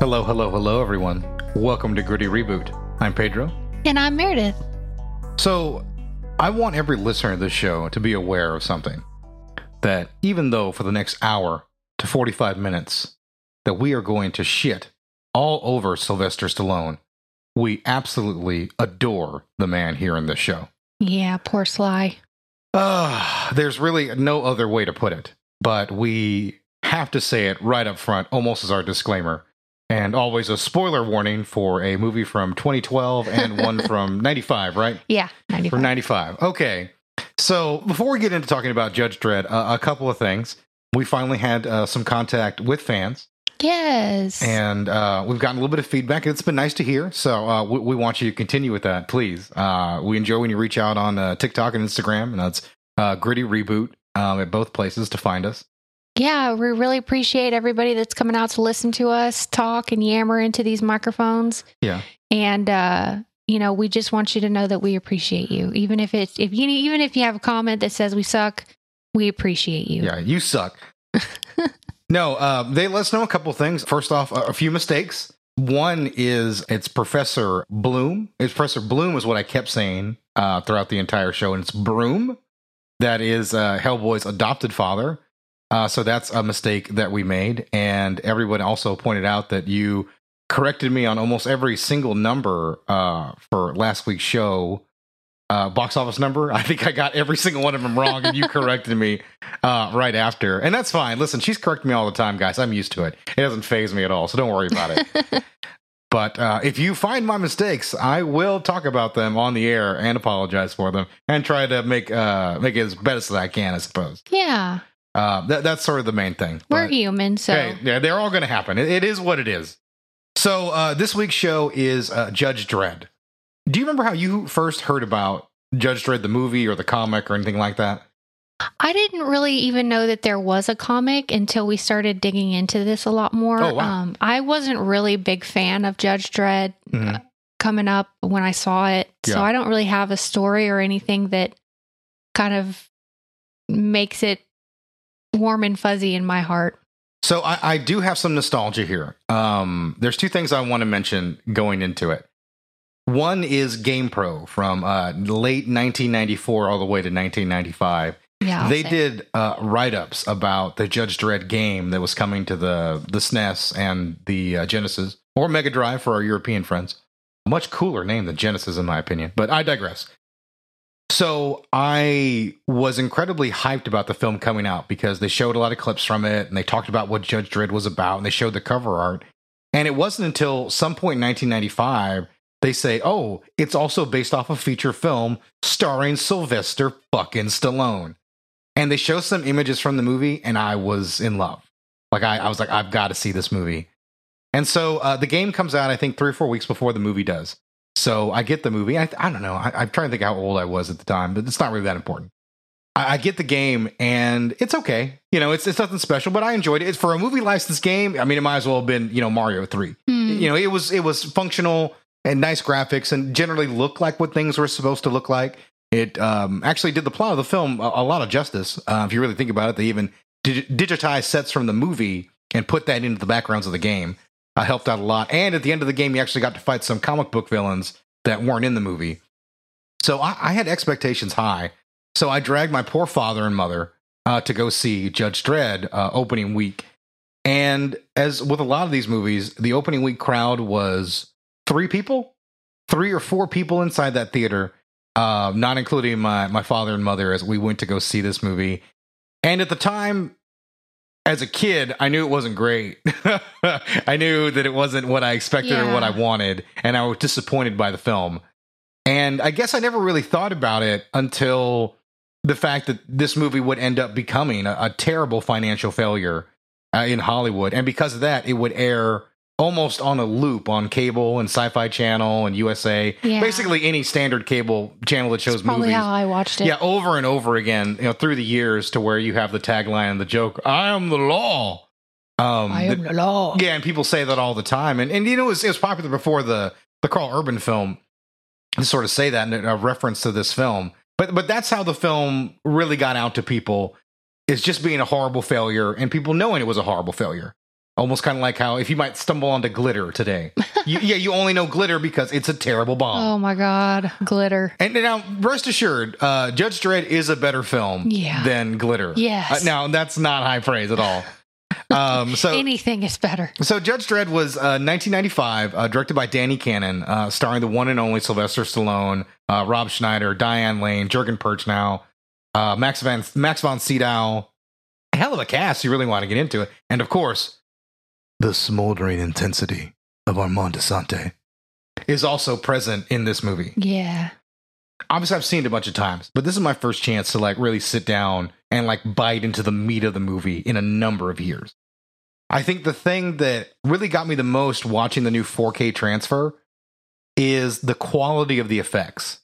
Hello, hello, hello, everyone. Welcome to Gritty Reboot. I'm Pedro. And I'm Meredith. So, I want every listener of this show to be aware of something that even though for the next hour to 45 minutes that we are going to shit all over Sylvester Stallone, we absolutely adore the man here in this show. Yeah, poor Sly. Uh, there's really no other way to put it, but we have to say it right up front, almost as our disclaimer. And always a spoiler warning for a movie from 2012 and one from 95, right? Yeah, 95. For 95. Okay. So before we get into talking about Judge Dredd, uh, a couple of things. We finally had uh, some contact with fans, yes. and uh, we've gotten a little bit of feedback. It's been nice to hear. So uh, we, we want you to continue with that, please. Uh, we enjoy when you reach out on uh, TikTok and Instagram, and that's uh, Gritty Reboot um, at both places to find us. Yeah, we really appreciate everybody that's coming out to listen to us talk and yammer into these microphones. Yeah. And uh, you know, we just want you to know that we appreciate you. Even if it's if you even if you have a comment that says we suck, we appreciate you. Yeah, you suck. no, uh, they let us know a couple things. First off, a, a few mistakes. One is it's Professor Bloom. It's Professor Bloom is what I kept saying uh, throughout the entire show, and it's Broom. That is uh, Hellboy's adopted father. Uh, so that's a mistake that we made, and everyone also pointed out that you corrected me on almost every single number uh, for last week's show. Uh, box office number. I think I got every single one of them wrong, and you corrected me uh, right after. And that's fine. Listen, she's correcting me all the time, guys. I'm used to it. It doesn't phase me at all, so don't worry about it. but uh, if you find my mistakes, I will talk about them on the air and apologize for them, and try to make uh, make it as best as I can, I suppose. Yeah. Uh, that, that's sort of the main thing. We're But- human, so Okay, yeah, they're all going to happen. It, it is what it is. So uh, this week's show is uh, Judge Dredd. Do you remember how you first heard about Judge Dredd, the movie or the comic or anything like that? I didn't really even know that there was a comic until we started digging into this a lot more. Oh, wow. Um, I wasn't really a big fan of Judge Dredd Mhm. coming up when I saw it. So I don't really have a story or anything that kind of makes it warm and fuzzy in my heart. So I, I do have some nostalgia here. Um, there's two things I want to mention going into it. One is GamePro from uh, late 1994 all the way to 1995. Yeah. They did uh, write-ups about the Judge Dredd game that was coming to the the SNES and the uh, Genesis or Mega Drive for our European friends. Much cooler name than Genesis, in my opinion. But I digress. So I was incredibly hyped about the film coming out because they showed a lot of clips from it and they talked about what Judge Dredd was about and they showed the cover art. And it wasn't until some point in 1995 they say, "Oh, it's also based off a feature film starring Sylvester fucking Stallone." And they show some images from the movie, and I was in love. Like I, I was like, I've got to see this movie. And so uh, the game comes out, I think, three or four weeks before the movie does. So I get the movie. I, I don't know. I, I'm trying to think how old I was at the time, but it's not really that important. I, I get the game, and it's okay. You know, it's it's nothing special, but I enjoyed it. It's for a movie licensed game. I mean, it might as well have been, you know, Mario Three Hmm. you know it was it was functional and nice graphics and generally looked like what things were supposed to look like it um, actually did the plot of the film a, a lot of justice uh, if you really think about it they even dig- digitized sets from the movie and put that into the backgrounds of the game uh, helped out a lot. And at the end of the game you actually got to fight some comic book villains that weren't in the movie. So i, I had expectations high. So i dragged my poor father and mother uh, to go see judge dredd uh, opening week. And as with a lot of these movies, the opening week crowd was three people, three or four people inside that theater, uh, not including my, my father and mother as we went to go see this movie. And at the time, as a kid, I knew it wasn't great. I knew that it wasn't what I expected or what I wanted, and I was disappointed by the film. And I guess I never really thought about it until the fact that this movie would end up becoming a, a terrible financial failure uh, in Hollywood, and because of that, it would air almost on a loop on cable and Sci-Fi Channel and USA, Yeah. basically any standard cable channel that shows That's probably movies. how I watched it. Yeah, over and over again, you know, through the years, to where you have the tagline and the joke, "I am the law." Um, I am that- the law. yeah, and people say that all the time, and and you know, it was, it was popular before the the Karl Urban film to sort of say that in a reference to this film. But but that's how the film really got out to people is just being a horrible failure and people knowing it was a horrible failure. Almost kind of like how if you might stumble onto glitter today, you, yeah, you only know glitter because it's a terrible bomb. Oh my God. Glitter. And now, rest assured, uh, Judge Dredd is a better film Yeah. than Glitter. Yes. Uh, now, that's not high praise at all. Um, so, Anything is better. so Judge Dredd was uh, 1995, uh, directed by Danny Cannon, uh, starring the one and only Sylvester Stallone, uh, Rob Schneider, Diane Lane, Jurgen Prochnow, uh, Max Van Max von Sydow. Hell of a cast. You really want to get into it, and of course, the smoldering intensity of Armand Assante is also present in this movie. Yeah. Obviously, I've seen it a bunch of times, but this is my first chance to like really sit down and like bite into the meat of the movie in a number of years. I think the thing that really got me the most watching the new 4K transfer is the quality of the effects.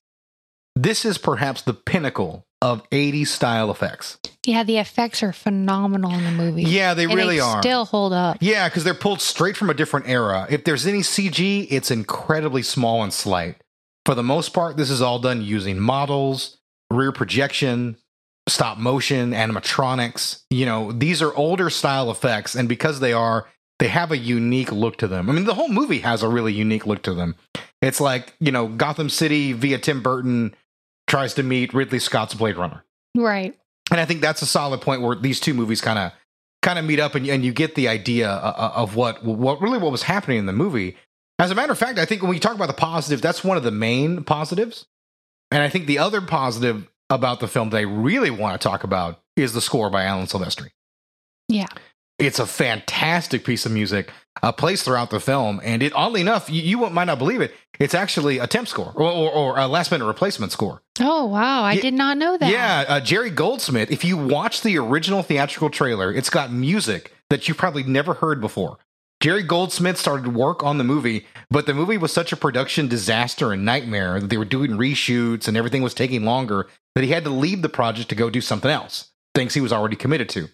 This is perhaps the pinnacle of 80s style effects. Yeah. The effects are phenomenal in the movie. Yeah, they And really they are. Still hold up. Yeah, because they're pulled straight from a different era. If there's any CG, it's incredibly small and slight. For the most part, this is all done using models, rear projection, stop motion, animatronics. You know, these are older style effects, and because they are, they have a unique look to them. I mean, the whole movie has a really unique look to them. It's like, you know, Gotham City via Tim Burton tries to meet Ridley Scott's Blade Runner Right. and I think that's a solid point where these two movies kind of kind of meet up, and, and you get the idea uh, of what what really what was happening in the movie. As a matter of fact, I think when we talk about the positive, that's one of the main positives, and I think the other positive about the film that I really want to talk about is the score by Alan Silvestri. Yeah. It's a fantastic piece of music, uh, plays throughout the film, and it oddly enough, you, you might not believe it, it's actually a temp score or, or, or a last minute replacement score. Oh, wow. I did not know that. Yeah, uh, Jerry Goldsmith. If you watch the original theatrical trailer, it's got music that you probably never heard before. Jerry Goldsmith started work on the movie, but the movie was such a production disaster and nightmare that they were doing reshoots and everything was taking longer that he had to leave the project to go do something else, things he was already committed to.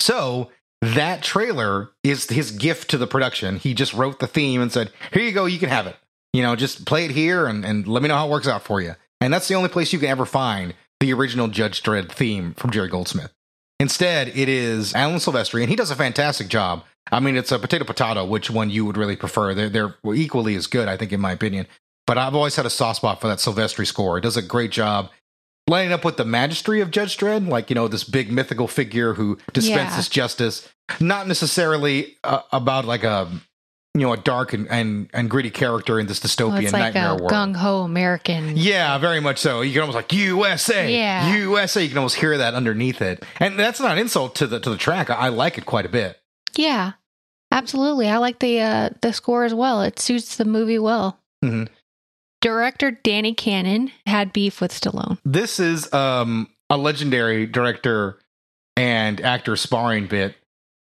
So that trailer is his gift to the production. He just wrote the theme and said, Here you go, you can have it. You know, just play it here and, and let me know how it works out for you. And that's the only place you can ever find the original Judge Dredd theme from Jerry Goldsmith. Instead, it is Alan Silvestri, and he does a fantastic job. I mean, it's a potato potato, which one you would really prefer. They're, they're equally as good, I think, in my opinion. But I've always had a soft spot for that Silvestri score. It does a great job lining up with the magistry of Judge Dredd, like, you know, this big mythical figure who dispenses justice. Not necessarily uh, about like a, you know, a dark and, and, and gritty character in this dystopian Well, like nightmare a world. gung ho American. Yeah, very much so. You can almost like USA, Yeah. USA. You can almost hear that underneath it, and that's not an insult to the to the track. I, I like it quite a bit. Yeah, absolutely. I like the uh, the score as well. It suits the movie well. Mhm. Director Danny Cannon had beef with Stallone. This is um, a legendary director and actor sparring bit.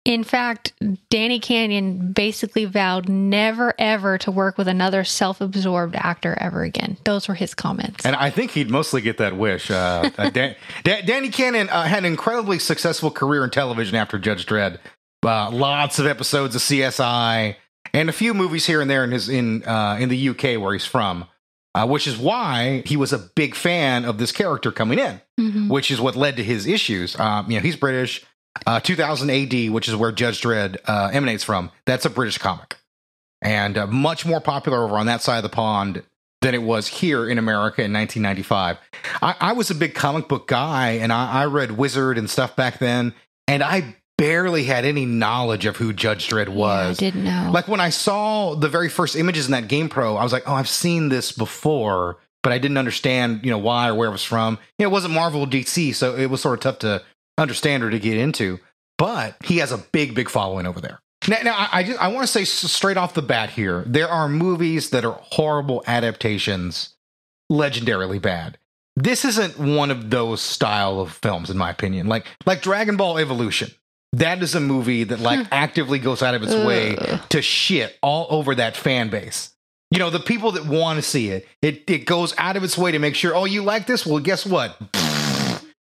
In fact, Danny Cannon basically vowed never ever to work with another self-absorbed actor ever again. Those were his comments. And I think he'd mostly get that wish. Uh, uh, Dan, Dan, Danny Cannon uh, had an incredibly successful career in television after Judge Dredd. Uh, lots of episodes of CSI and a few movies here and there in his in uh, in the UK where he's from, uh, which is why he was a big fan of this character coming in, Mhm. which is what led to his issues. Um, you know, he's British. Uh, 2000 AD, which is where Judge Dredd uh, emanates from, that's a British comic, and uh, much more popular over on that side of the pond than it was here in America in 1995. I, I was a big comic book guy, and I, I read Wizard and stuff back then, and I barely had any knowledge of who Judge Dredd was. Yeah, I didn't know. like when I saw the very first images in that GamePro, I was like, "Oh, I've seen this before," but I didn't understand, you know, why or where it was from. You know, it wasn't Marvel DC, so it was sort of tough to understand or to get into. But he has a big, big following over there. Now, now I, I just I want to say straight off the bat here, there are movies that are horrible adaptations, legendarily bad. This isn't one of those style of films, in my opinion. Like like Dragon Ball Evolution. That is a movie that like hmm. actively goes out of its way to shit all over that fan base. You know, the people that want to see it, it it goes out of its way to make sure, oh, you like this? Well, guess what?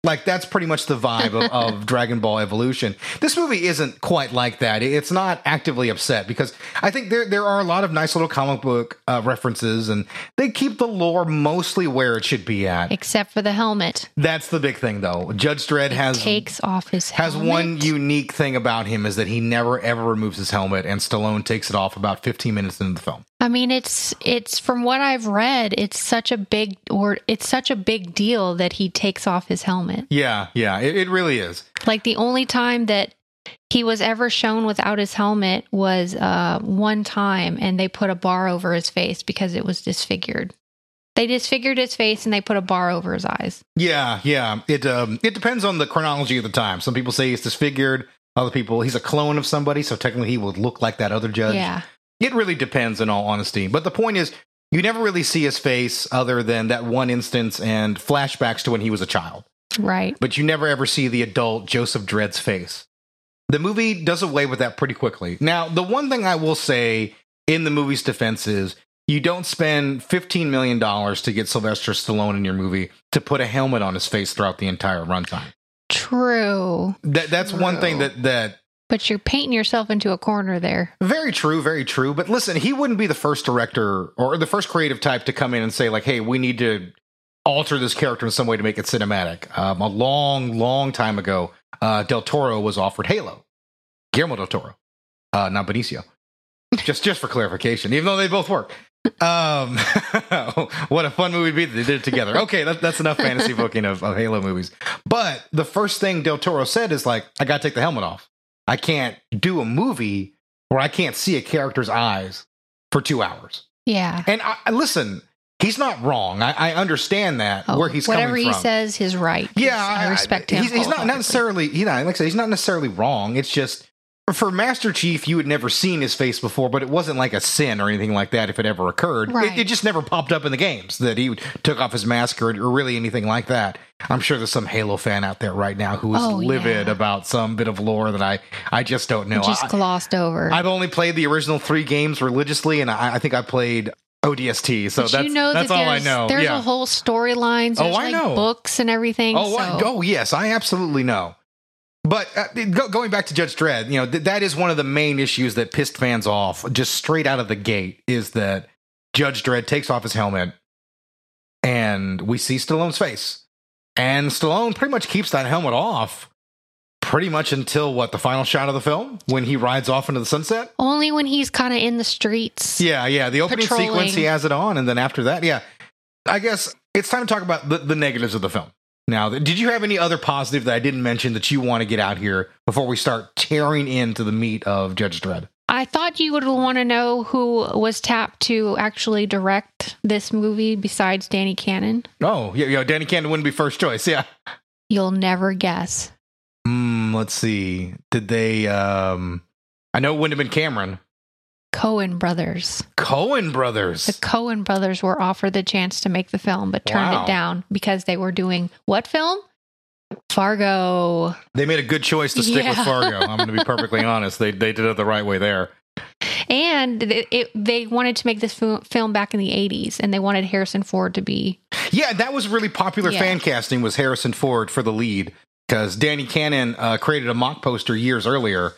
Like that's pretty much the vibe of, of Dragon Ball Evolution. This movie isn't quite like that. It's not actively upset because I think there there are a lot of nice little comic book uh, references, and they keep the lore mostly where it should be at. Except for the helmet. That's the big thing, though. Judge Dredd has Takes off his has one unique thing about him is that he never ever removes his helmet, and Stallone takes it off about 15 minutes into the film. I mean, it's it's from what I've read, it's such a big or it's such a big deal that he takes off his helmet. Yeah, yeah, it, it really is. Like the only time that he was ever shown without his helmet was uh, one time, and they put a bar over his face because it was disfigured. They disfigured his face and they put a bar over his eyes. Yeah, yeah. It um it depends on the chronology of the time. Some people say he's disfigured. Other people, he's a clone of somebody, so technically he would look like that other judge. Yeah, It really depends, in all honesty. But the point is, you never really see his face other than that one instance and flashbacks to when he was a child. right. But you never ever see the adult Joseph Dredd's face. The movie does away with that pretty quickly. Now, the one thing I will say in the movie's defense is you don't spend $15 million to get Sylvester Stallone in your movie to put a helmet on his face throughout the entire runtime. True, That, that's one thing that, that but you're painting yourself into a corner there. Very true, very true. But listen, he wouldn't be the first director or the first creative type to come in and say, like, hey, we need to alter this character in some way to make it cinematic. Um, a long, long time ago, uh, Del Toro was offered Halo. Guillermo Del Toro, uh, not Benicio. just just for clarification, even though they both work. Um, what a fun movie it'd be that they did it together. Okay, that, that's enough fantasy booking of, of Halo movies. But the first thing Del Toro said is like, I gotta take the helmet off. I can't do a movie where I can't see a character's eyes for two hours. Yeah. And I, I- listen, he's not wrong. I, I understand that Oh, where he's whatever he says, he's right. Yeah, I respect him. He's, he's not necessarily, you know, like I said, he's not necessarily wrong. It's just for Master Chief, you had never seen his face before, but it wasn't like a sin or anything like that if it ever occurred. It, Right. it just never popped up in the games that he took off his mask or, or really anything like that. I'm sure there's some Halo fan out there right now who is Oh, livid yeah. about some bit of lore that I, I just don't know. just I- glossed over. I've only played the original three games religiously, and I, I think I played ODST. So But that's you know that's that all I know. There's yeah. a whole storylines. Oh, I like know. books and everything. Oh, I, oh, yes, I absolutely know. But uh, go, going back to Judge Dredd, you know th- that is one of the main issues that pissed fans off just straight out of the gate is that Judge Dredd takes off his helmet and we see Stallone's face, and Stallone pretty much keeps that helmet off pretty much until what the final shot of the film when he rides off into the sunset. Only when he's kind of in the streets. Yeah, yeah. The opening Patrolling. sequence, he has it on, and then after that, yeah. I guess it's time to talk about the, the negatives of the film. Now, did you have any other positive that I didn't mention that you want to get out here before we start tearing into the meat of Judge Dredd? I thought you would want to know who was tapped to actually direct this movie besides Danny Cannon. Oh, yeah, yeah. Danny Cannon wouldn't be first choice. Yeah. You'll never guess. Hmm. let's see. Did they? um I know it wouldn't have been Cameron. Coen brothers. Coen brothers. The Coen brothers were offered the chance to make the film, but turned Wow. it down because they were doing what film? Fargo. They made a good choice to stick with Fargo. I'm going to be perfectly honest. They they did it the right way there. And it, it, they wanted to make this film back in the 80s, and they wanted Harrison Ford to be. Yeah, that was really popular Yeah. fan casting was Harrison Ford for the lead because Danny Cannon uh, created a mock poster years earlier,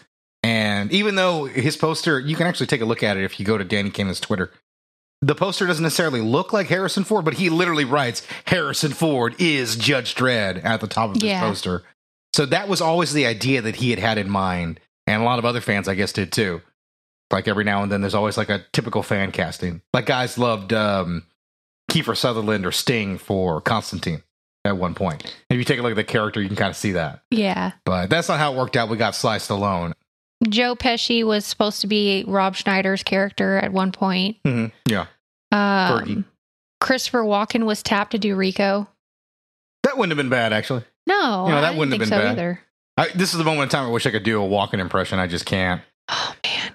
and even though his poster, you can actually take a look at it if you go to Danny Cannon's Twitter. The poster doesn't necessarily look like Harrison Ford, but he literally writes Harrison Ford is Judge Dredd at the top of his Yeah. poster. So that was always the idea that he had had in mind, and a lot of other fans, I guess, did too. Like every now and then, there's always like a typical fan casting. Like guys loved um, Kiefer Sutherland or Sting for Constantine at one point. If you take a look at the character, you can kind of see that. Yeah. But that's not how it worked out. We got Sly Stallone. Joe Pesci was supposed to be Rob Schneider's character at one point. hmm Yeah. Um, Christopher Walken was tapped to do Rico. that wouldn't have been bad actually. No, You know, that wouldn't have been so bad. either. I, this is the moment in time I wish I could do a Walken impression. I just can't. Oh man,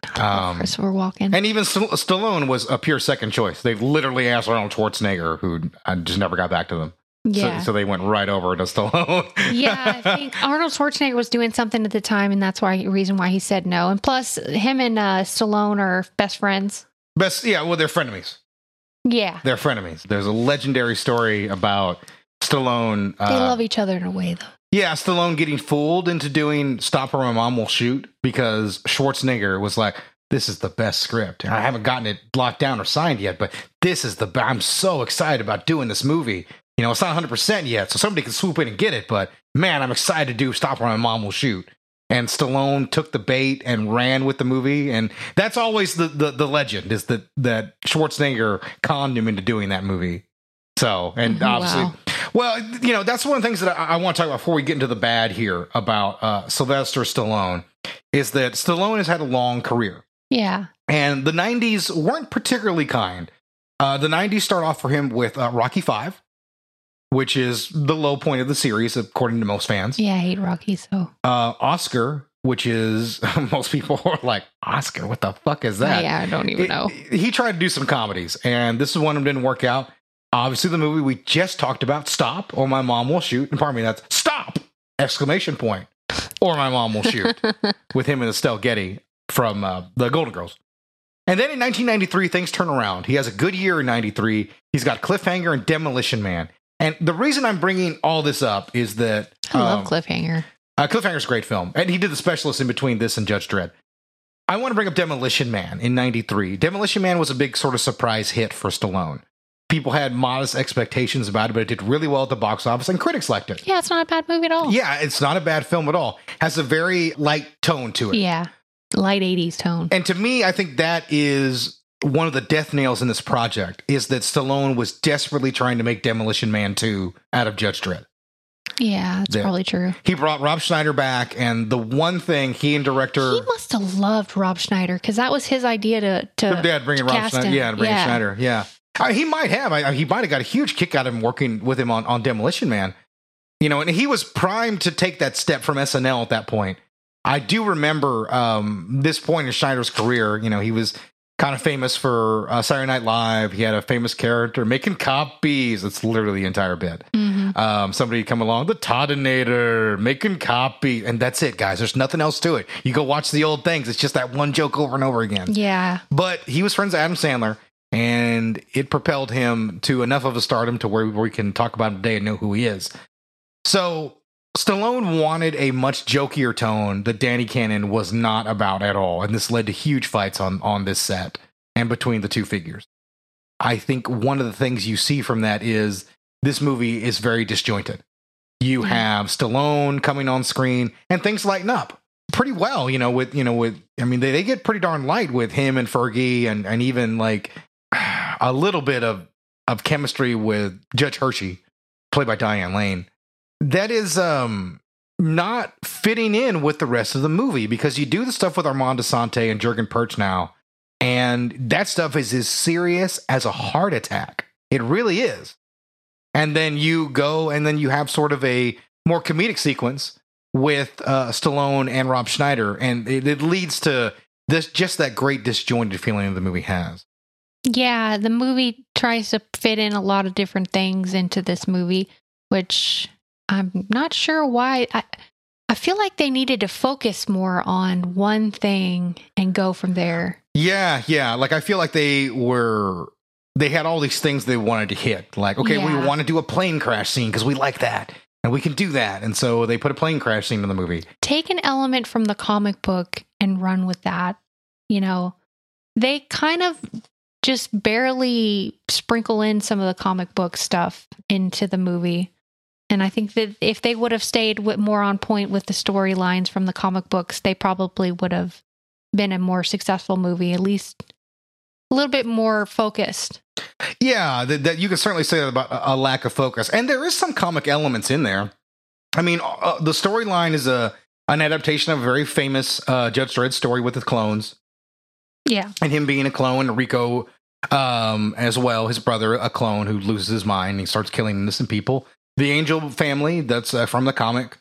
Um, Christopher Walken. And even St- Stallone was a pure second choice. They literally asked Arnold Schwarzenegger, who I just never got back to them. Yeah, So, so they went right over to Stallone. yeah. I think Arnold Schwarzenegger was doing something at the time, and that's why reason why he said no. And plus, him and uh, Stallone are best friends. Best, yeah. Well, they're frenemies. Yeah, They're frenemies. There's a legendary story about Stallone. Uh, They love each other in a way, though. Yeah, Stallone getting fooled into doing Stop or My Mom Will Shoot because Schwarzenegger was like, this is the best script. I haven't gotten it locked down or signed yet, but this is the, I'm so excited about doing this movie. You know, it's not 100% yet, so somebody can swoop in and get it, but man, I'm excited to do Stop or My Mom Will Shoot. And Stallone took the bait and ran with the movie. And that's always the, the, the legend is that, that Schwarzenegger conned him into doing that movie. So, and Wow. obviously, well, you know, that's one of the things that I, I want to talk about before we get into the bad here about uh, Sylvester Stallone is that Stallone has had a long career. Yeah. And the 90s weren't particularly kind. Uh, the 90s start off for him with uh, Rocky Five, which is the low point of the series, according to most fans. Yeah, I hate Rocky, so. Uh, Oscar, which is most people are like, Oscar, what the fuck is that? yeah, I don't even It- know. He tried to do some comedies, and this is one of them didn't work out. Obviously, the movie we just talked about, Stop, or My Mom Will Shoot. And pardon me, that's Stop! Exclamation point. Or My Mom Will Shoot with him and Estelle Getty from uh, the Golden Girls. And then in 1993, things turn around. He has a good year in 93. He's got Cliffhanger and Demolition Man. And the reason I'm bringing all this up is that I love um, Cliffhanger. uh, Cliffhanger's a great film, and he did the specialist in between this and Judge Dredd. I want to bring up Demolition Man in '93. Demolition Man was a big sort of surprise hit for Stallone. People had modest expectations about it, but it did really well at the box office, and critics liked it. Yeah, it's not a bad movie at all. Yeah, it's not a bad film at all. Has a very light tone to it. Yeah. Light 80s tone. And to me, I think that is one of the death nails in this project is that Stallone was desperately trying to make Demolition Man 2 out of Judge Dredd. Yeah, that's Yeah. probably true. He brought Rob Schneider back, and the one thing he and director He must have loved Rob Schneider because that was his idea to. to Yeah, bringing to Rob cast Schneider. him. Yeah, bringing Yeah. Schneider. Yeah, Uh, he might have. I, I- he might have got a huge kick out of him working with him on on Demolition Man. You know, and he was primed to take that step from SNL at that point. I do remember um, this point in Schneider's career. You know, he was kind of famous for uh, Saturday Night Live. He had a famous character making copies. That's literally the entire bit. Mhm. Um, somebody come along, the Toddinator, making copy, and that's it, guys. There's nothing else to it. You go watch the old things. It's just that one joke over and over again. Yeah. But he was friends with Adam Sandler, and it propelled him to enough of a stardom to where we can talk about him today and know who he is. So Stallone wanted a much jokier tone that Danny Cannon was not about at all, and this led to huge fights on on this set and between the two figures. I think one of the things you see from that is this movie is very disjointed. You Yeah. have Stallone coming on screen, and things lighten up pretty well. You know, with you know, with I mean, they, they get pretty darn light with him and Fergie, and and even like a little bit of of chemistry with Judge Hershey, played by Diane Lane. That is um not fitting in with the rest of the movie because you do the stuff with Armand Assante and Jurgen Prochnow, and that stuff is as serious as a heart attack. It really is. And then you go and then you have sort of a more comedic sequence with uh, Stallone and Rob Schneider, and it, it leads to this just that great disjointed feeling the movie has. Yeah, the movie tries to fit in a lot of different things into this movie, which I'm not sure why. I, I feel like they needed to focus more on one thing and go from there. Yeah, yeah. Like I feel like they were they had all these things they wanted to hit. Like, okay, Yeah. we want to do a plane crash scene because we like that. And we can do that. And so they put a plane crash scene in the movie. Take an element from the comic book and run with that. You know, they kind of just barely sprinkle in some of the comic book stuff into the movie. And I think that if they would have stayed with more on point with the storylines from the comic books, they probably would have been a more successful movie, at least a little bit more focused. Yeah, that, that you can certainly say that about a, lack of focus. And there is some comic elements in there. I mean, uh, the storyline is a an adaptation of a very famous uh, Judge Dredd story with the clones. Yeah. and him being a clone, Rico um, as well, his brother, a clone who loses his mind and he starts killing innocent people. The Angel family, that's uh, from the comic.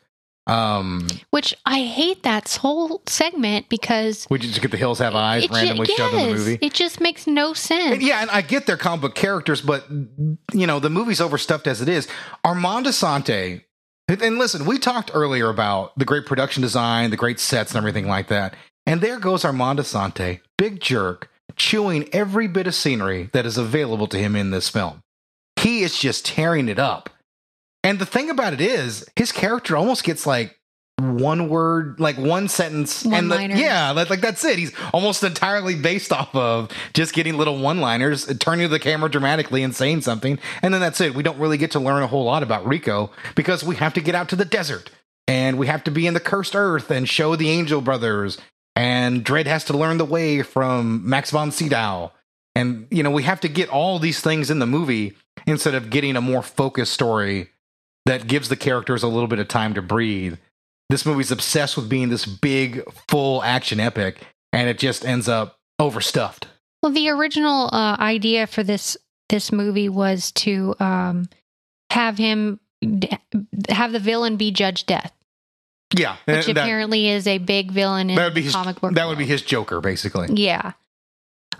Um, Which I hate that whole segment because we just get the Hills Have Eyes it randomly shoved in the movie. It just makes no sense. And yeah, and I get their comic book characters, but you know the movie's overstuffed as it is. Armand Assante, and listen, we talked earlier about the great production design, the great sets, and everything like that. And there goes Armand Assante, big jerk, chewing every bit of scenery that is available to him in this film. He is just tearing it up. And the thing about it is, his character almost gets like one word, like one sentence, and the, yeah, like, like that's it. He's almost entirely based off of just getting little one-liners, turning to the camera dramatically and saying something, and then that's it. We don't really get to learn a whole lot about Rico because we have to get out to the desert and we have to be in the cursed earth and show the Angel Brothers, and Dredd has to learn the way from Max von Sydow, and you know we have to get all these things in the movie instead of getting a more focused story that gives the characters a little bit of time to breathe. This movie's obsessed with being this big, full action epic, and it just ends up overstuffed. Well, the original uh, idea for this this movie was to um, have him have the villain be Judge Death, Yeah, which that, apparently is a big villain in that would be his, comic book. that would be his Joker, basically. Yeah.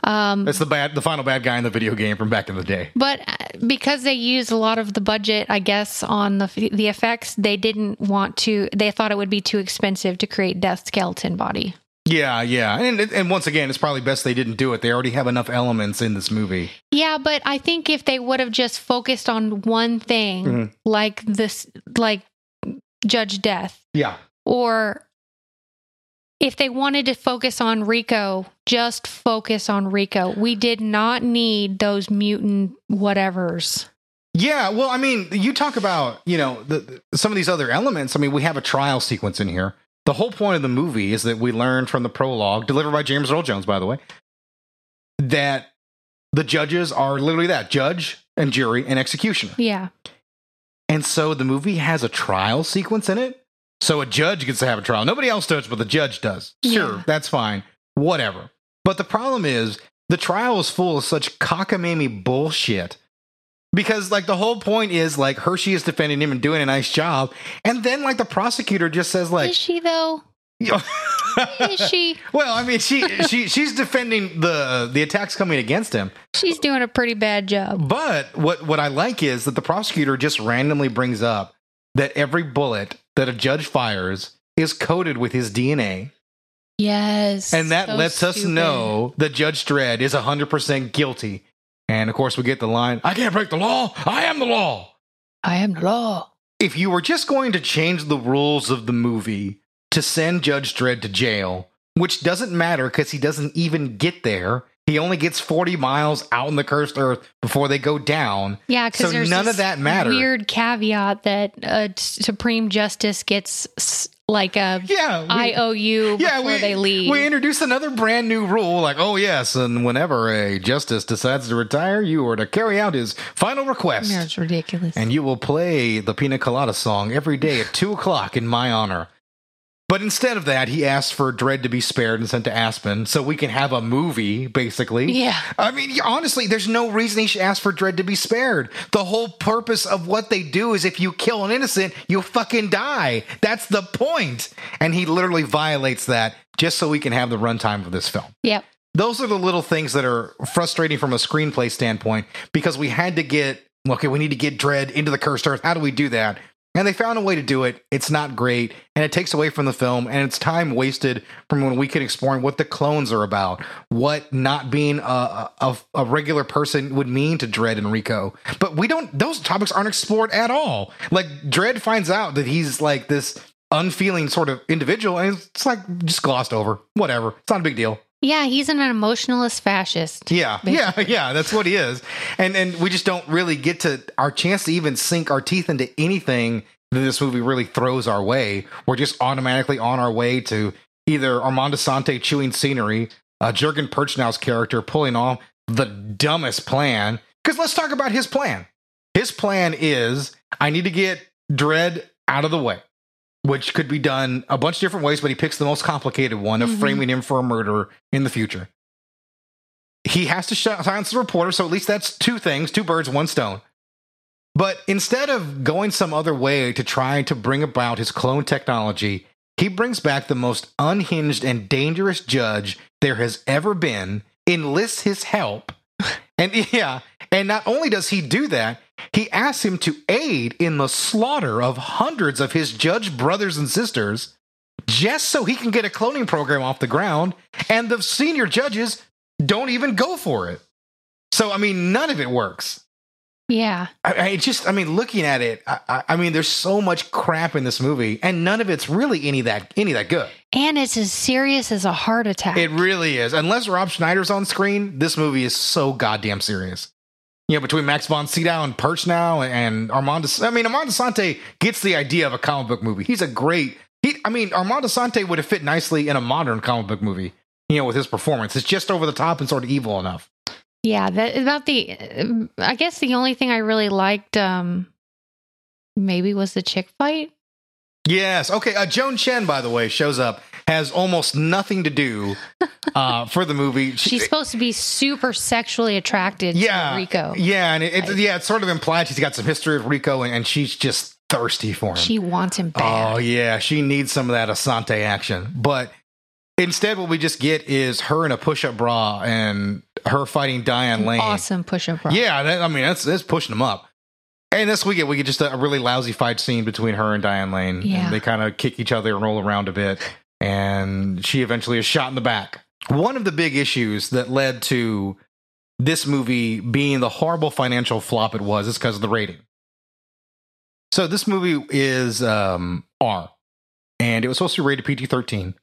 Um, That's the bad, the final bad guy in the video game from back in the day. but uh, because they used a lot of the budget, I guess, on the the effects, they didn't want to. They thought it would be too expensive to create Death skeleton body. Yeah, yeah, and and once again, it's probably best they didn't do it. They already have enough elements in this movie. Yeah, but I think if they would have just focused on one thing, Mhm. like this, like Judge Death, Yeah, or if they wanted to focus on Rico, just focus on Rico. We did not need those mutant whatevers. Yeah, well, I mean, you talk about you know the, some of these other elements. I mean, we have a trial sequence in here. The whole point of the movie is that we learn from the prologue, delivered by James Earl Jones, by the way, that the judges are literally that judge and jury and executioner. Yeah. And so the movie has a trial sequence in it. So a judge gets to have a trial. Nobody else does, but the judge does. Sure, Yeah. that's fine. Whatever. But the problem is the trial is full of such cockamamie bullshit. Because like the whole point is like Hershey is defending him and doing a nice job. And then like the prosecutor just says like is she though? Is she? Well, I mean she she she's defending the the attacks coming against him. She's doing a pretty bad job. But what what I like is that the prosecutor just randomly brings up that every bullet that a judge fires is coated with his DNA, Yes. and that so lets us know that Judge Dredd is 100% guilty. And of course, we get the line, "I can't break the law. I am the law." I am the law. If you were just going to change the rules of the movie to send Judge Dredd to jail, which doesn't matter because he doesn't even get there. He only gets 40 miles out in the cursed earth before they go down. Yeah, because So there's none of that matters. Weird caveat that uh, Supreme Justice gets s- like a Yeah. we- IOU yeah, before we, they leave. we introduced another brand new rule like, oh, yes, and whenever a justice decides to retire, you are to carry out his final request. That's ridiculous. And you will play the Pina Colada song every day at 2 o'clock in my honor. But instead of that, he asked for Dredd to be spared and sent to Aspen so we can have a movie, basically. yeah, I mean, honestly, there's no reason he should ask for Dredd to be spared. The whole purpose of what they do is if you kill an innocent, you fucking die. That's the point. And he literally violates that just so we can have the runtime of this film. yep. Those are the little things that are frustrating from a screenplay standpoint because we had to get, okay, we need to get Dredd into the cursed earth. How do we do that? And they found a way to do it. It's not great, and it takes away from the film, and it's time wasted from when we could explore what the clones are about, what not being a, a, a regular person would mean to Dredd and Rico. But we don't; those topics aren't explored at all. Like Dredd finds out that he's like this unfeeling sort of individual, and it's like just glossed over. Whatever, it's not a big deal. Yeah, he's an emotionalist fascist. Yeah, yeah, yeah. That's what he is, and and we just don't really get to our chance to even sink our teeth into anything that this movie really throws our way. We're just automatically on our way to either Armand Assante chewing scenery, uh, Jurgen Prochnow's character pulling off the dumbest plan. Because let's talk about his plan. His plan is I need to get Dredd out of the way, which could be done a bunch of different ways, but he picks the most complicated one of Mhm. framing him for a murder in the future he has to silence the reporter. So at least that's two things, two birds, one stone. But instead of going some other way to try to bring about his clone technology, he brings back the most unhinged and dangerous judge there has ever been, enlists his help. And yeah, and not only does he do that, he asks him to aid in the slaughter of hundreds of his judge brothers and sisters just so he can get a cloning program off the ground. And the senior judges don't even go for it. So, I mean, none of it works. Yeah. I, I just, I mean, looking at it, I, I, I mean, there's so much crap in this movie, and none of it's really any that any that good. And it's as serious as a heart attack. It really is. Unless Rob Schneider's on screen, this movie is so goddamn serious. You know, between Max von Sydow and Prochnow, and Armando, I mean, Armand Assante gets the idea of a comic book movie. He's a great. He, I mean, Armand Assante would have fit nicely in a modern comic book movie. You know, with his performance, it's just over the top and sort of evil enough. yeah, that about the I guess the only thing I really liked um maybe was the chick fight. Yes. Okay. Uh, Joan Chen, by the way, shows up, has almost nothing to do uh, for the movie. She- She's supposed to be super sexually attracted yeah, to Rico. Yeah, and it, it, yeah, it's sort of implied she's got some history with Rico, and, and she's just thirsty for him. She wants him bad. Oh yeah, she needs some of that Assante action. But instead, what we just get is her in a push-up bra and her fighting Diane Lane. awesome push up bra. Yeah, that, I mean that's that's pushing them up. And this we get we get just a, a really lousy fight scene between her and Diane Lane. Yeah. And they kind of kick each other and roll around a bit, and she eventually is shot in the back. One of the big issues that led to this movie being the horrible financial flop it was is because of the rating. So this movie is um, R, and it was supposed to be rated PG thirteen.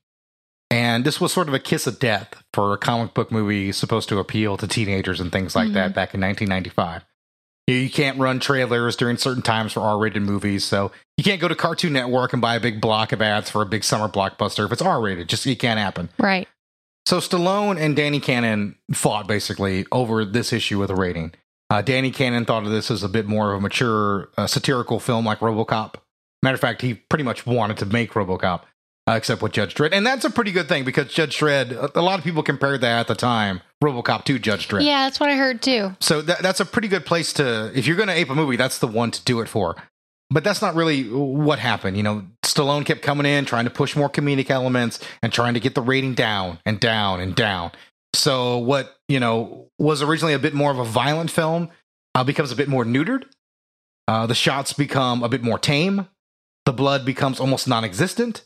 And this was sort of a kiss of death for a comic book movie supposed to appeal to teenagers and things like that back in 1995. You, you can't run trailers during certain times for R rated movies, so you can't go to Cartoon Network and buy a big block of ads for a big summer blockbuster if it's R rated. Just it can't happen. Right. So Stallone and Danny Cannon fought basically over this issue with the rating. Uh, Danny Cannon thought of this as a bit more of a mature uh, satirical film like RoboCop. Matter of fact, he pretty much wanted to make RoboCop, uh, except with Judge Dredd, and that's a pretty good thing because Judge Dredd. A, lot of people compared that at the time, RoboCop to Judge Dredd. Yeah, that's what I heard too. So that, that's a pretty good place to, if you're going to ape a movie, that's the one to do it for. But that's not really what happened. You know, Stallone kept coming in, trying to push more comedic elements and trying to get the rating down and down and down. So what, you know, was originally a bit more of a violent film uh, becomes a bit more neutered. Uh, the shots become a bit more tame. The blood becomes almost non existent.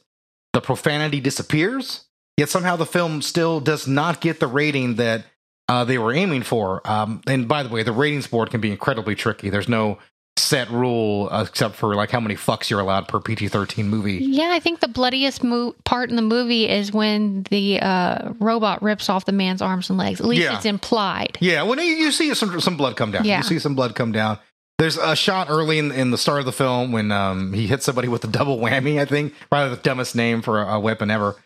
The profanity disappears. Yet somehow the film still does not get the rating that uh, they were aiming for. Um, and by the way, the ratings board can be incredibly tricky. There's no set rule uh, except for like how many fucks you're allowed per PG-13 movie. Yeah, I think the bloodiest mo- part in the movie is when the uh, robot rips off the man's arms and legs. At least Yeah. it's implied. Yeah, when you, you see some some blood come down, Yeah. you see some blood come down. There's a shot early in, in the start of the film when um, he hits somebody with a double whammy. I think probably the dumbest name for a, a weapon ever.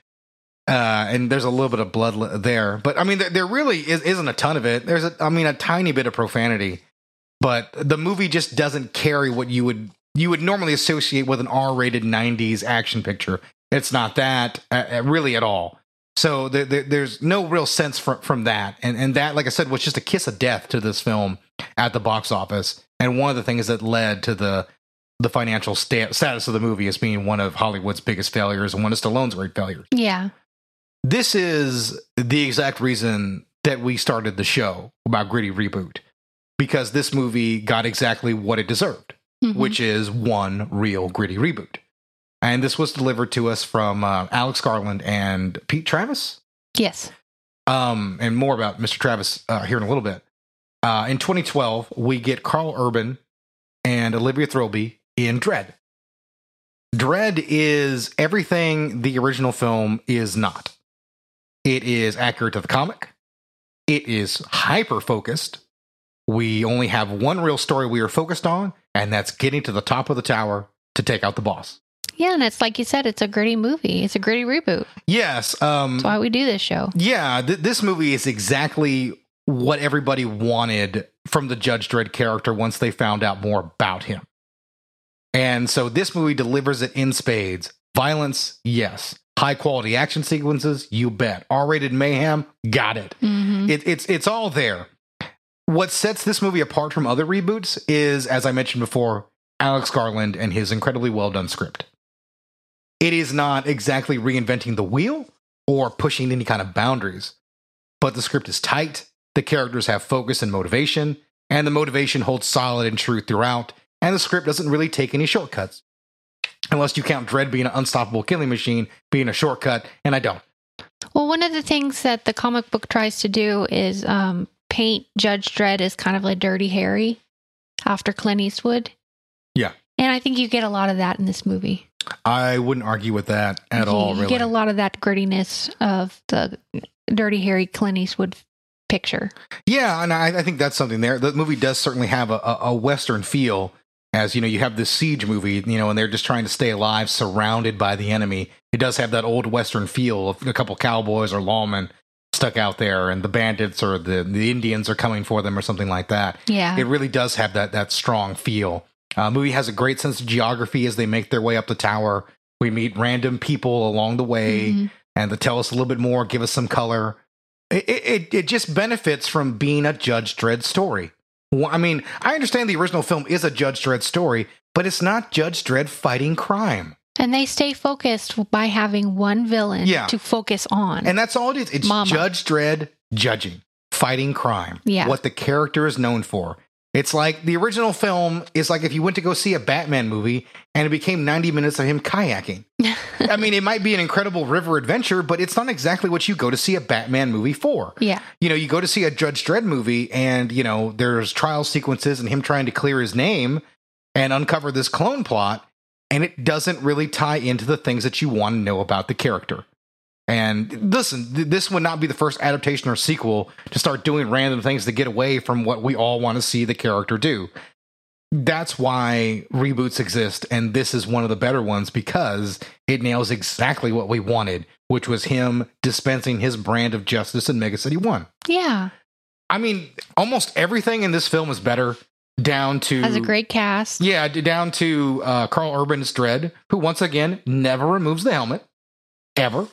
Uh, and there's a little bit of blood there, but I mean, there, there really is, isn't a ton of it. There's a, I mean, a tiny bit of profanity, but the movie just doesn't carry what you would you would normally associate with an R-rated '90s action picture. It's not that uh, uh, really at all. So there, there, there's no real sense from from that, and and that, like I said, was just a kiss of death to this film at the box office. And one of the things that led to the the financial sta- status of the movie as being one of Hollywood's biggest failures and one of Stallone's great failures. Yeah. This is the exact reason that we started the show about Gritty Reboot because this movie got exactly what it deserved Mhm. which is one real gritty reboot. And this was delivered to us from uh, Alex Garland and Pete Travis. yes. Um, and more about Mr. Travis uh, here in a little bit. Uh, in 2012, we get Karl Urban and Olivia Thirlby in Dredd. Dredd is everything the original film is not. It is accurate to the comic. It is hyper focused. We only have one real story we are focused on, and that's getting to the top of the tower to take out the boss. Yeah, and it's like you said, it's a gritty movie. It's a gritty reboot. Yes. Um, That's why we do this show. Yeah, th- this movie is exactly what everybody wanted from the Judge Dredd character once they found out more about him. And so this movie delivers it in spades. Violence, yes. High quality action sequences, you bet. R rated mayhem, got it. hmm it. It's it's all there. What sets this movie apart from other reboots is, as I mentioned before, Alex Garland and his incredibly well done script. It is not exactly reinventing the wheel or pushing any kind of boundaries, but the script is tight, the characters have focus and motivation, and the motivation holds solid and true throughout, and the script doesn't really take any shortcuts. Unless you count Dredd being an unstoppable killing machine being a shortcut, and I don't. Well, one of the things that the comic book tries to do is um, paint Judge Dredd as kind of like Dirty Harry. after Clint Eastwood. Yeah. And I think you get a lot of that in this movie. I wouldn't argue with that at you, all. You get a lot of that grittiness of the Dirty Harry Clint Eastwood picture. Yeah, and I, I think that's something there. The movie does certainly have a, a, a Western feel, as you know, you have this siege movie, you know, and they're just trying to stay alive, surrounded by the enemy. It does have that old Western feel of a couple cowboys or lawmen stuck out there, and the bandits or the the Indians are coming for them or something like that. Yeah. It really does have that that strong feel. Uh, movie has a great sense of geography as they make their way up the tower. We meet random people along the way Mhm. and to tell us a little bit more, give us some color. It, it, it just benefits from being a Judge Dredd story. I mean, I understand the original film is a Judge Dredd story, but it's not Judge Dredd fighting crime. And they stay focused by having one villain Yeah. to focus on. And that's all it is. It's Mama. Judge Dredd judging, fighting crime. Yeah. What the character is known for. It's like the original film is like if you went to go see a Batman movie and it became 90 minutes of him kayaking. I mean, it might be an incredible river adventure, but it's not exactly what you go to see a Batman movie for. yeah. You know, you go to see a Judge Dredd movie and, you know, there's trial sequences and him trying to clear his name and uncover this clone plot, and it doesn't really tie into the things that you want to know about the character. And listen, th- this would not be the first adaptation or sequel to start doing random things to get away from what we all want to see the character do. That's why reboots exist, and this is one of the better ones because it nails exactly what we wanted, which was him dispensing his brand of justice in Mega City 1. Yeah. I mean, almost everything in this film is better, down to. Has a great cast. Yeah, down to uh, Karl Urban's Dredd, who once again never removes the helmet, ever.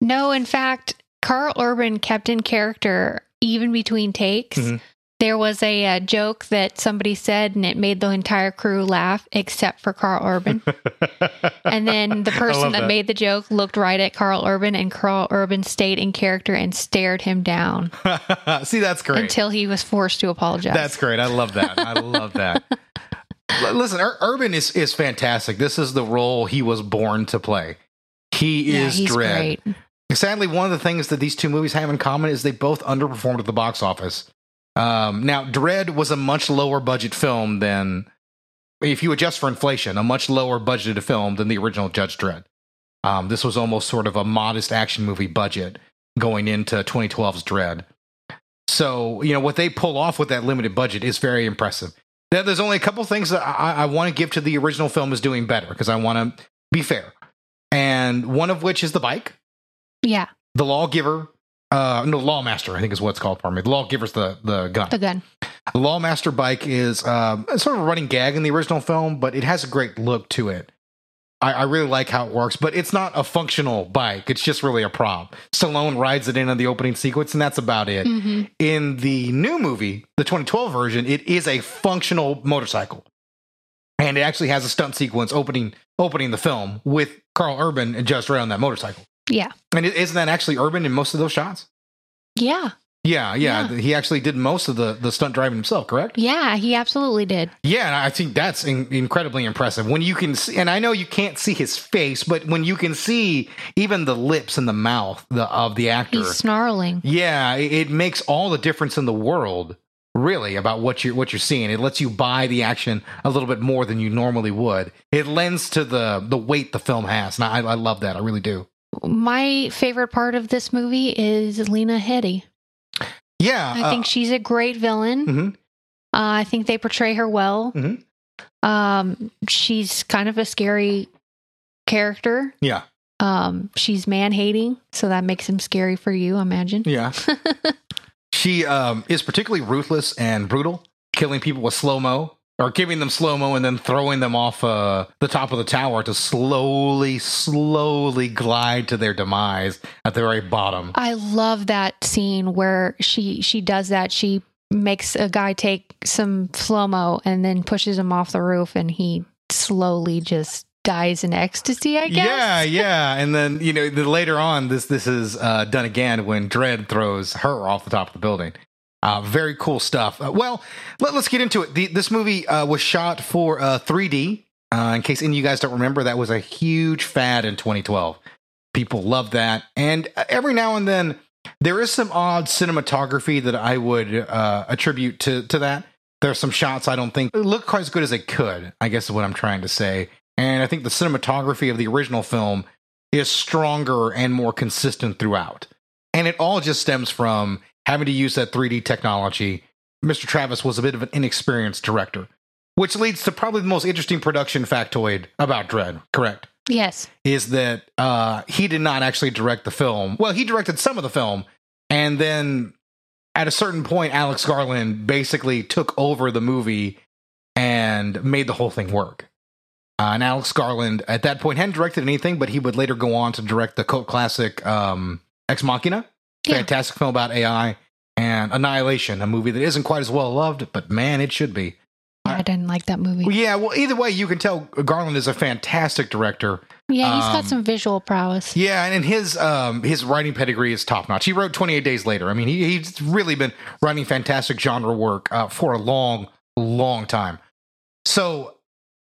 No, in fact, Karl Urban kept in character even between takes. Mhm. There was a, uh joke that somebody said, and it made the entire crew laugh, except for Karl Urban. and then the person that, that. made the joke looked right at Karl Urban, and Karl Urban stayed in character and stared him down See, that's great. until he was forced to apologize. That's great. I love that. I love that. Listen, Ur- Urban is is fantastic. This is the role he was born to play. He yeah, is he's Dredd. great. Sadly, one of the things that these two movies have in common is they both underperformed at the box office. Um, now, Dredd was a much lower budget film than, if you adjust for inflation, a much lower budgeted film than the original Judge Dredd. Um, this was almost sort of a modest action movie budget going into 2012's Dredd. So, you know, what they pull off with that limited budget is very impressive. There- There's only a couple things that I, I want to give to the original film as doing better because I want to be fair. And one of which is the bike Yeah, the lawgiver uh no lawmaster i think is what it's called pardon me. The lawgiver's the the gun. The gun. the lawmaster bike is um sort of a running gag in the original film but it has a great look to it. I, I really like how it works but it's not a functional bike. It's just really a prop. Stallone rides it in on the opening sequence and that's about it. Hmm in the new movie the 2012 version it is a functional motorcycle. And it actually has a stunt sequence opening opening the film with Karl Urban and just right on that motorcycle Yeah, and is isn't that actually urban in most of those shots yeah, yeah, yeah, He actually did most of the the stunt driving himself, correct? yeah. He absolutely did. Yeah, and I think that's in, incredibly impressive. When you can see, and I know you can't see his face, but when you can see even the lips and the mouth the, of the actor, He's snarling. yeah, it, it makes all the difference in the world. Really, about what you're what you're seeing, it lets you buy the action a little bit more than you normally would. It lends to the the weight the film has, and I, I love that. I really do. My favorite part of this movie is Lena Headey. Yeah, I think she's a great villain. mhm. Uh, I think they portray her well. Mhm. Um, she's kind of a scary character. yeah, Um, she's man hating, so that makes him scary for you, I imagine. Yeah. she um, is particularly ruthless and brutal, killing people with slow mo or giving them slow mo and then throwing them off uh, the top of the tower to slowly, slowly glide to their demise at the very bottom. I love that scene where she she does that. She makes a guy take some slow mo and then pushes him off the roof, and he slowly just dies in ecstasy. I guess. Yeah, yeah, and then you know the, later on, this this is uh, done again when Dredd throws her off the top of the building. Uh, very cool stuff. Uh, well, let, us get into it. The, this movie uh, was shot for uh, 3D. Uh, in case any of you guys don't remember, that was a huge fad in 2012. People love that, and uh, every now and then there is some odd cinematography that I would uh, attribute to to that. There are some shots I don't think look quite as good as they could, I guess is what I'm trying to say. And I think the cinematography of the original film is stronger and more consistent throughout. And it all just stems from having to use that 3D technology. Mr. Travis was a bit of an inexperienced director, which leads to probably the most interesting production factoid about Dredd, correct? Yes. Is that uh, he did not actually direct the film. Well, he directed some of the film, and then at a certain point, Alex Garland basically took over the movie and made the whole thing work. Uh, and Alex Garland at that point hadn't directed anything, but he would later go on to direct the cult classic um, Ex Machina, Yeah. fantastic film about AI, and Annihilation, a movie that isn't quite as well loved, but man, it should be. I didn't like that movie. Well, yeah, well, either way, you can tell Garland is a fantastic director. yeah, he's um, got some visual prowess. Yeah, and his um his writing pedigree is top notch. He wrote 28 Days Later. I mean, he, he's really been writing fantastic genre work uh, for a long, long time. So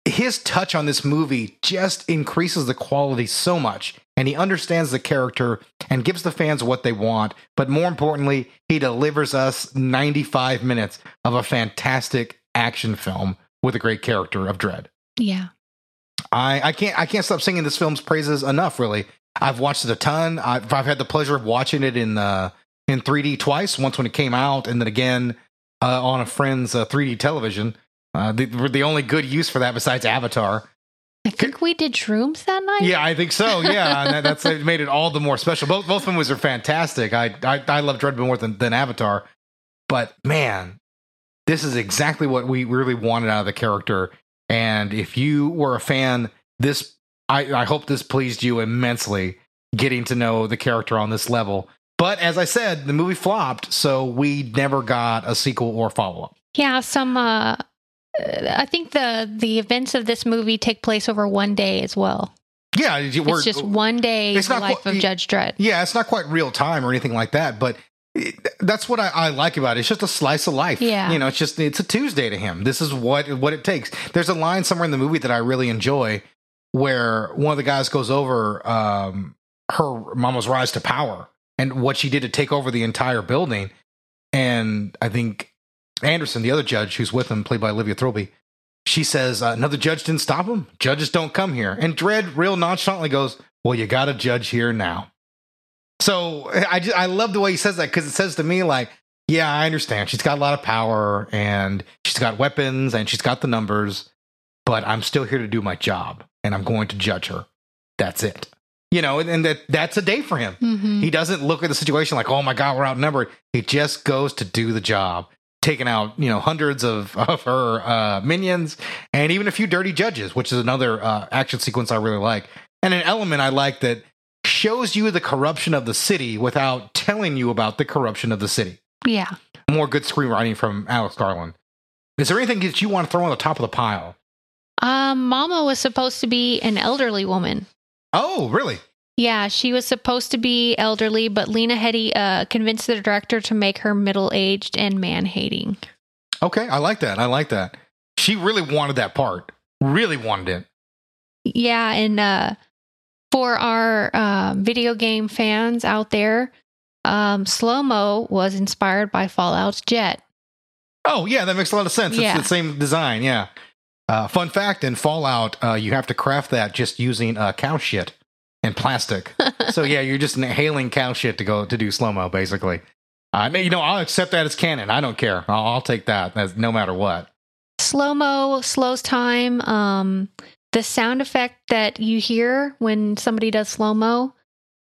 his touch on this movie just increases the quality so much, and he understands the character and gives the fans what they want. But more importantly, he delivers us 95 minutes of a fantastic action film with a great character of Dredd. Yeah. I, I can't I can't stop singing this film's praises enough. Really, I've watched it a ton. I've, I've had the pleasure of watching it in uh, in 3D twice. Once when it came out, and then again uh, on a friend's uh, 3D television. Uh, the the only good use for that besides Avatar. I think we did shrooms that night. Yeah, I think so. Yeah, that, that's it made it all the more special. Both both movies are fantastic. I I, I love Dredd more than, than Avatar, but man, this is exactly what we really wanted out of the character. And if you were a fan, this I, I hope this pleased you immensely, getting to know the character on this level. But as I said, the movie flopped, so we never got a sequel or follow up. Yeah, some uh I think the the events of this movie take place over one day as well. Yeah, it's just one day it's the not life qu- of Judge Dredd. Yeah, it's not quite real time or anything like that, but it, that's what I, I like about it. It's just a slice of life. Yeah. you know, it's just it's a Tuesday to him. This is what what it takes. There's a line somewhere in the movie that I really enjoy where one of the guys goes over um, her mama's rise to power and what she did to take over the entire building, and I think Anderson, the other judge who's with him, played by Olivia Thirlby. She says, uh, another judge didn't stop him. Judges don't come here. And Dredd real nonchalantly goes, Well, you got a judge here now. So I just, I love the way he says that because it says to me like, yeah, I understand. She's got a lot of power and she's got weapons and she's got the numbers, but I'm still here to do my job and I'm going to judge her. That's it. You know, and, and that that's a day for him. hmm He doesn't look at the situation like, oh my God, we're outnumbered. He just goes to do the job, taking out, you know, hundreds of, of her uh, minions and even a few dirty judges, which is another uh, action sequence I really like. And an element I like that shows you the corruption of the city without telling you about the corruption of the city. Yeah. More good screenwriting from Alex Garland. Is there anything that you want to throw on the top of the pile? Um, Mama was supposed to be an elderly woman. Oh, really? Yeah, she was supposed to be elderly, but Lena Headey uh, convinced the director to make her middle aged and man hating. Okay, I like that. I like that. She really wanted that part. Really wanted it. Yeah, and uh, for our uh, video game fans out there, um, Slow Mo was inspired by Fallout's Jet. Oh, yeah, that makes a lot of sense. Yeah. It's the same design, yeah. Uh, fun fact in Fallout, uh, you have to craft that just using uh, cow shit and plastic. so, yeah, you're just inhaling cow shit to go to do slow mo, basically. I Uh, you know, I'll accept that as canon. I don't care. I'll, I'll take that as, no matter what. Slow Mo slows time. Um, the sound effect that you hear when somebody does slow mo,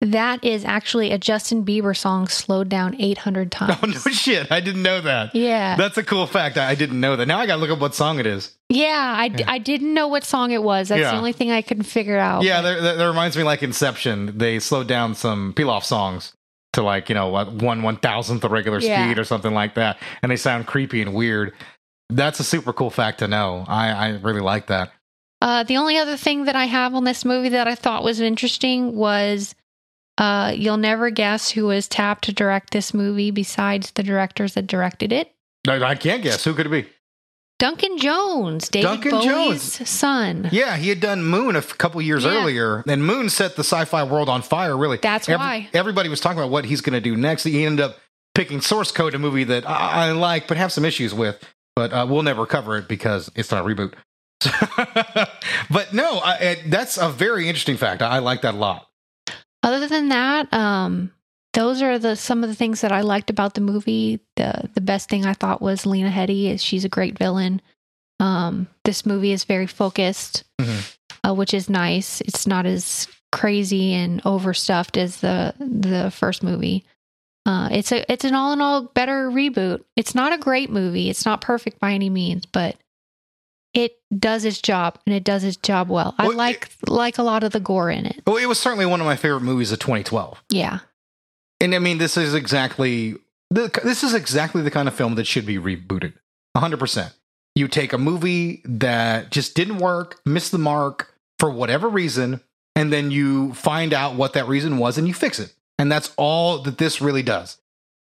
that is actually a Justin Bieber song slowed down 800 times. Oh, no shit. I didn't know that. Yeah. That's a cool fact. I I didn't know that. Now I got to look up what song it is. Yeah, I, Yeah. I didn't know what song it was. That's Yeah. the only thing I couldn't figure out. Yeah, that, that, reminds me like Inception. They slowed down some off songs to like, you know, what, one one thousandth of regular Yeah. speed or something like that. And they sound creepy and weird. That's a super cool fact to know. I, I really like that. Uh, the only other thing that I have on this movie that I thought was interesting was uh, you'll never guess who was tapped to direct this movie besides the directors that directed it. I, I can't guess. Who could it be? Duncan Jones, David Duncan Bowie's Jones. son. Yeah, he had done Moon a f- couple years Yeah. earlier, and Moon set the sci-fi world on fire. Really, That's why. everybody was talking about what he's going to do next. He ended up picking Source Code, a movie that I, I like but have some issues with. but uh, we'll never cover it because it's not a reboot. but no, I- that's a very interesting fact. I, I like that a lot. Other than that, um, those are the some of the things that I liked about the movie. the The best thing I thought was Lena Headey is she's a great villain. Um, this movie is very focused, Mhm. uh, which is nice. It's not as crazy and overstuffed as the the first movie. Uh, it's a it's an all in all better reboot. It's not a great movie. It's not perfect by any means, but it does its job and it does its job well. I Well, like like a lot of the gore in it. Well, it was certainly one of my favorite movies of 2012. Yeah. And I mean, this is exactly the, this is exactly the kind of film that should be rebooted. 100%. You take a movie that just didn't work, missed the mark for whatever reason, and then you find out what that reason was and you fix it. And that's all that this really does.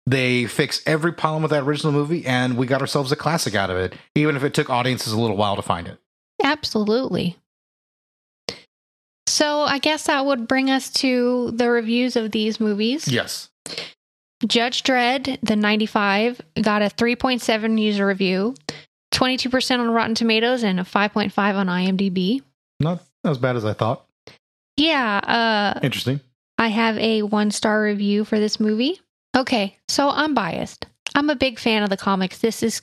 They fix every problem with that original movie, and we got ourselves a classic out of it, even if it took audiences a little while to find it. Absolutely. So I guess that would bring us to the reviews of these movies. Yes. Judge Dredd, the 95, got a 3.7 user review, 22% on Rotten Tomatoes, and a 5.5 on IMDb. Not as bad as I thought. Yeah, uh, Interesting. I have a one star review for this movie. Okay, so I'm biased. I'm a big fan of the comics. This is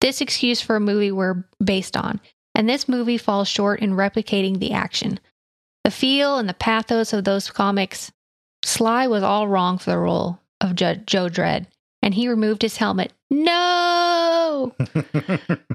this excuse for a movie we're based on, and this movie falls short in replicating the action, the feel, and the pathos of those comics. Sly was all wrong for the role of Ju- Joe Dredd, and he removed his helmet. No.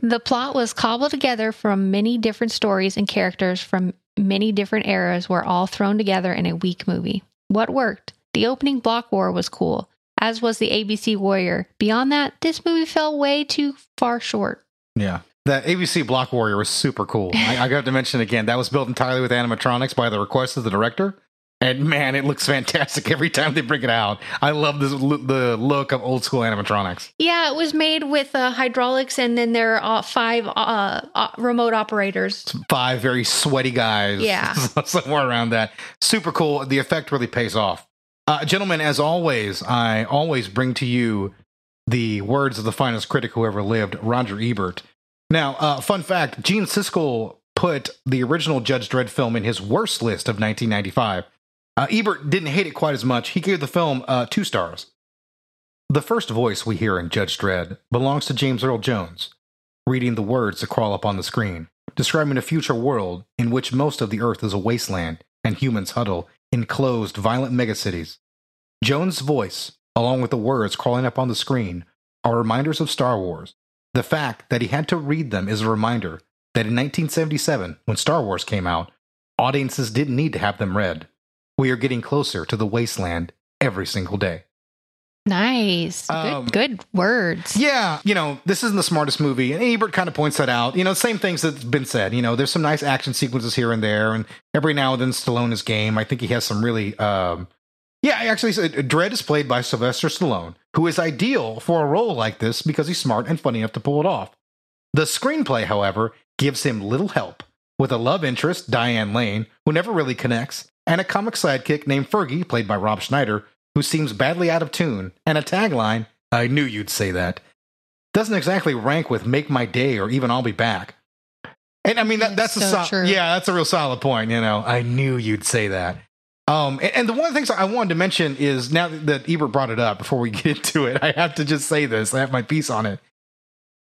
The plot was cobbled together from many different stories and characters from many different eras were all thrown together in a weak movie. What worked? The opening block war was cool, as was the ABC Warrior. Beyond that, this movie fell way too far short. Yeah. That ABC Block Warrior was super cool. I, I got to mention again, that was built entirely with animatronics by the request of the director. And man, it looks fantastic every time they bring it out. I love this, the look of old school animatronics. Yeah, it was made with uh, hydraulics, and then there are uh, five uh, uh, remote operators. Five very sweaty guys. Yeah. somewhere around that. Super cool. The effect really pays off. Uh, gentlemen, as always, I always bring to you the words of the finest critic who ever lived, Roger Ebert. Now, uh, fun fact Gene Siskel put the original Judge Dredd film in his worst list of 1995. Uh, Ebert didn't hate it quite as much. He gave the film uh, two stars. The first voice we hear in Judge Dredd belongs to James Earl Jones, reading the words that crawl up on the screen, describing a future world in which most of the Earth is a wasteland and humans huddle in closed, violent megacities. Jones' voice, along with the words crawling up on the screen, are reminders of Star Wars. The fact that he had to read them is a reminder that in 1977, when Star Wars came out, audiences didn't need to have them read. We are getting closer to the wasteland every single day. Nice, Um, good, good words. Yeah, you know, this isn't the smartest movie, and Ebert kind of points that out. You know, same things that's been said. You know, there's some nice action sequences here and there, and every now and then Stallone is game. I think he has some really, um, yeah, actually, Dredd is played by Sylvester Stallone, who is ideal for a role like this because he's smart and funny enough to pull it off. The screenplay, however, gives him little help, with a love interest, Diane Lane, who never really connects, and a comic sidekick named Fergie, played by Rob Schneider, who seems badly out of tune, and a tagline, I knew you'd say that, doesn't exactly rank with Make My Day or even I'll Be Back. And I mean, that, that's That's a so sol- true. yeah, that's a real solid point. You know, I knew you'd say that. Um, and, and the one of the things I wanted to mention is now that Ebert brought it up before we get into it, I have to just say this. I have my piece on it.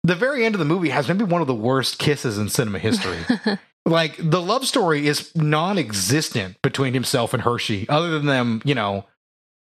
The very end of the movie has maybe one of the worst kisses in cinema history. like the love story is non-existent between himself and Hershey, other than them, you know,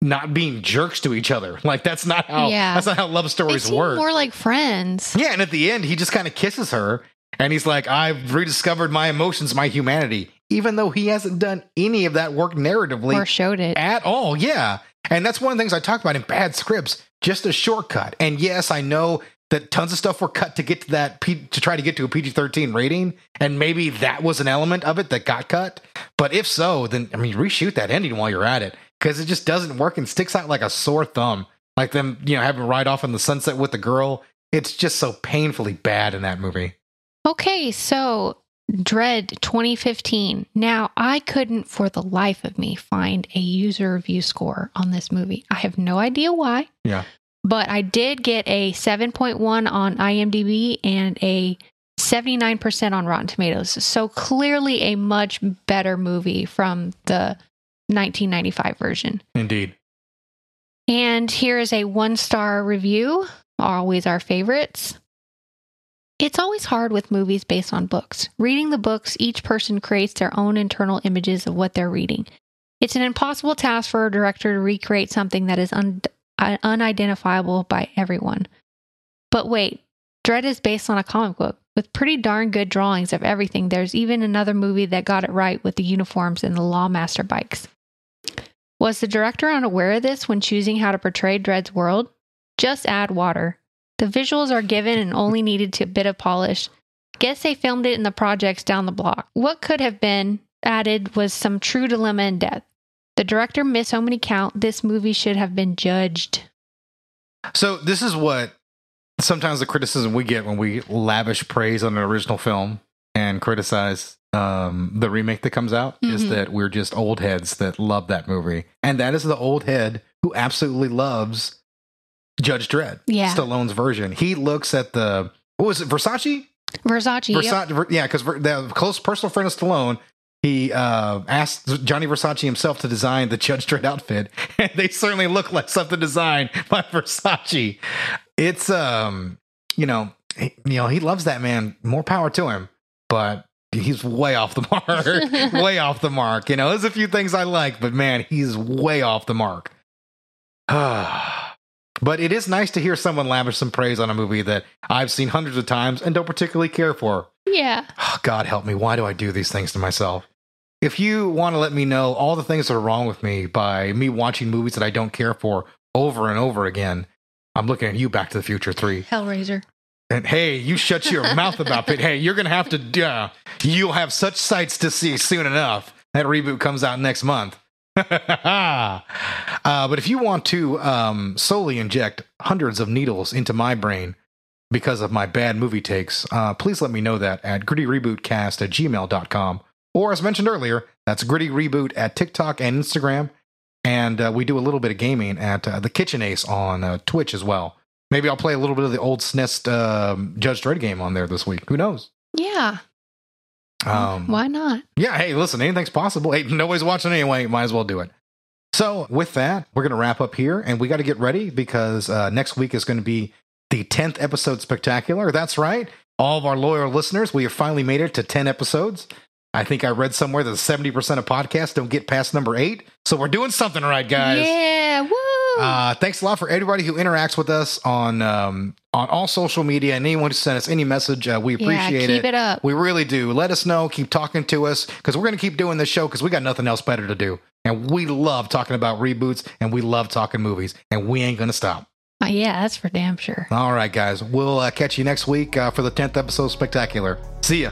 not being jerks to each other. Like that's not how Yeah. that's not how love stories work. more like friends. yeah, and at the end, he just kind of kisses her, and he's like, "I've rediscovered my emotions, my humanity," even though he hasn't done any of that work narratively or showed it. at all. Yeah. And that's one of the things I talk about in bad scripts, just a shortcut. And yes, I know that tons of stuff were cut to get to that P- to try to get to a PG-13 rating, and maybe that was an element of it that got cut. But if so, then I mean, reshoot that ending while you're at it because it just doesn't work and sticks out like a sore thumb. Like them, you know, having ride off in the sunset with the girl. It's just so painfully bad in that movie. Okay, so Dredd 2015. Now, I couldn't for the life of me find a user review score on this movie. I have no idea why. Yeah. but I did get a 7.1 on IMDb and a 79% on Rotten Tomatoes. So clearly a much better movie from the 1995 version. Indeed. And here is a one star review, always our favorites. It's always hard with movies based on books. Reading the books, each person creates their own internal images of what they're reading. It's an impossible task for a director to recreate something that is un- uh, unidentifiable by everyone. But wait, Dredd is based on a comic book with pretty darn good drawings of everything. There's even another movie that got it right with the uniforms and the Lawmaster bikes. Was the director unaware of this when choosing how to portray Dredd's world? Just add water. The visuals are given and only needed to a bit of polish. Guess they filmed it in the projects down the block. What could have been added was some true dilemma and death. The director missed so many count. This movie should have been judged. So this is what sometimes the criticism we get when we lavish praise on an original film and criticize um, the remake that comes out is Mhm. that we're just old heads that love that movie, and that is the old head who absolutely loves Judge Dredd, Yeah. Stallone's version. He looks at the what was it, Versace? Versace. yep. Versace, yeah, because the close personal friend of Stallone, he uh, asked Gianni Versace himself to design the Judge Dredd outfit, and they certainly look like something designed by Versace. It's um, you know, he, you know, he loves that man. More power to him, but he's way off the mark. way off the mark. You know, there's a few things I like, but man, he's way off the mark. but it is nice to hear someone lavish some praise on a movie that I've seen hundreds of times and don't particularly care for. Yeah. Oh, God help me. Why do I do these things to myself? If you want to let me know all the things that are wrong with me by me watching movies that I don't care for over and over again, I'm looking at you, Back to the Future 3. Hellraiser. And hey, you shut your mouth about it. Hey, you're going to have to, uh, you'll have such sights to see soon enough. That reboot comes out next month. uh, but if you want to um, solely inject hundreds of needles into my brain because of my bad movie takes, uh, please let me know that at grittyrebootcast at gmail.com. Or as mentioned earlier, that's gritty reboot at TikTok and Instagram. And uh, we do a little bit of gaming at uh, the Kitchen Ace on uh, Twitch as well. Maybe I'll play a little bit of the old SNES um, Judge Dredd game on there this week. Who knows? Yeah. Um, Why not? yeah, hey, listen, anything's possible. Hey, nobody's watching anyway. Might as well do it. So, with that, we're going to wrap up here and we got to get ready because uh, next week is going to be the 10th episode spectacular. That's right. All of our loyal listeners, we have finally made it to 10 episodes. I think I read somewhere that 70% of podcasts don't get past number eight. So, we're doing something right, guys. Yeah. Woo. Uh, thanks a lot for everybody who interacts with us on um, on all social media and anyone who sent us any message. Uh, we yeah. appreciate Keep it. up. we really do. Let us know. Keep talking to us because we're going to keep doing this show because we got nothing else better to do. And we love talking about reboots and we love talking movies and we ain't going to stop. Uh, yeah, that's for damn sure. All right, guys. We'll uh, catch you next week uh, for the 10th episode Spectacular. See ya.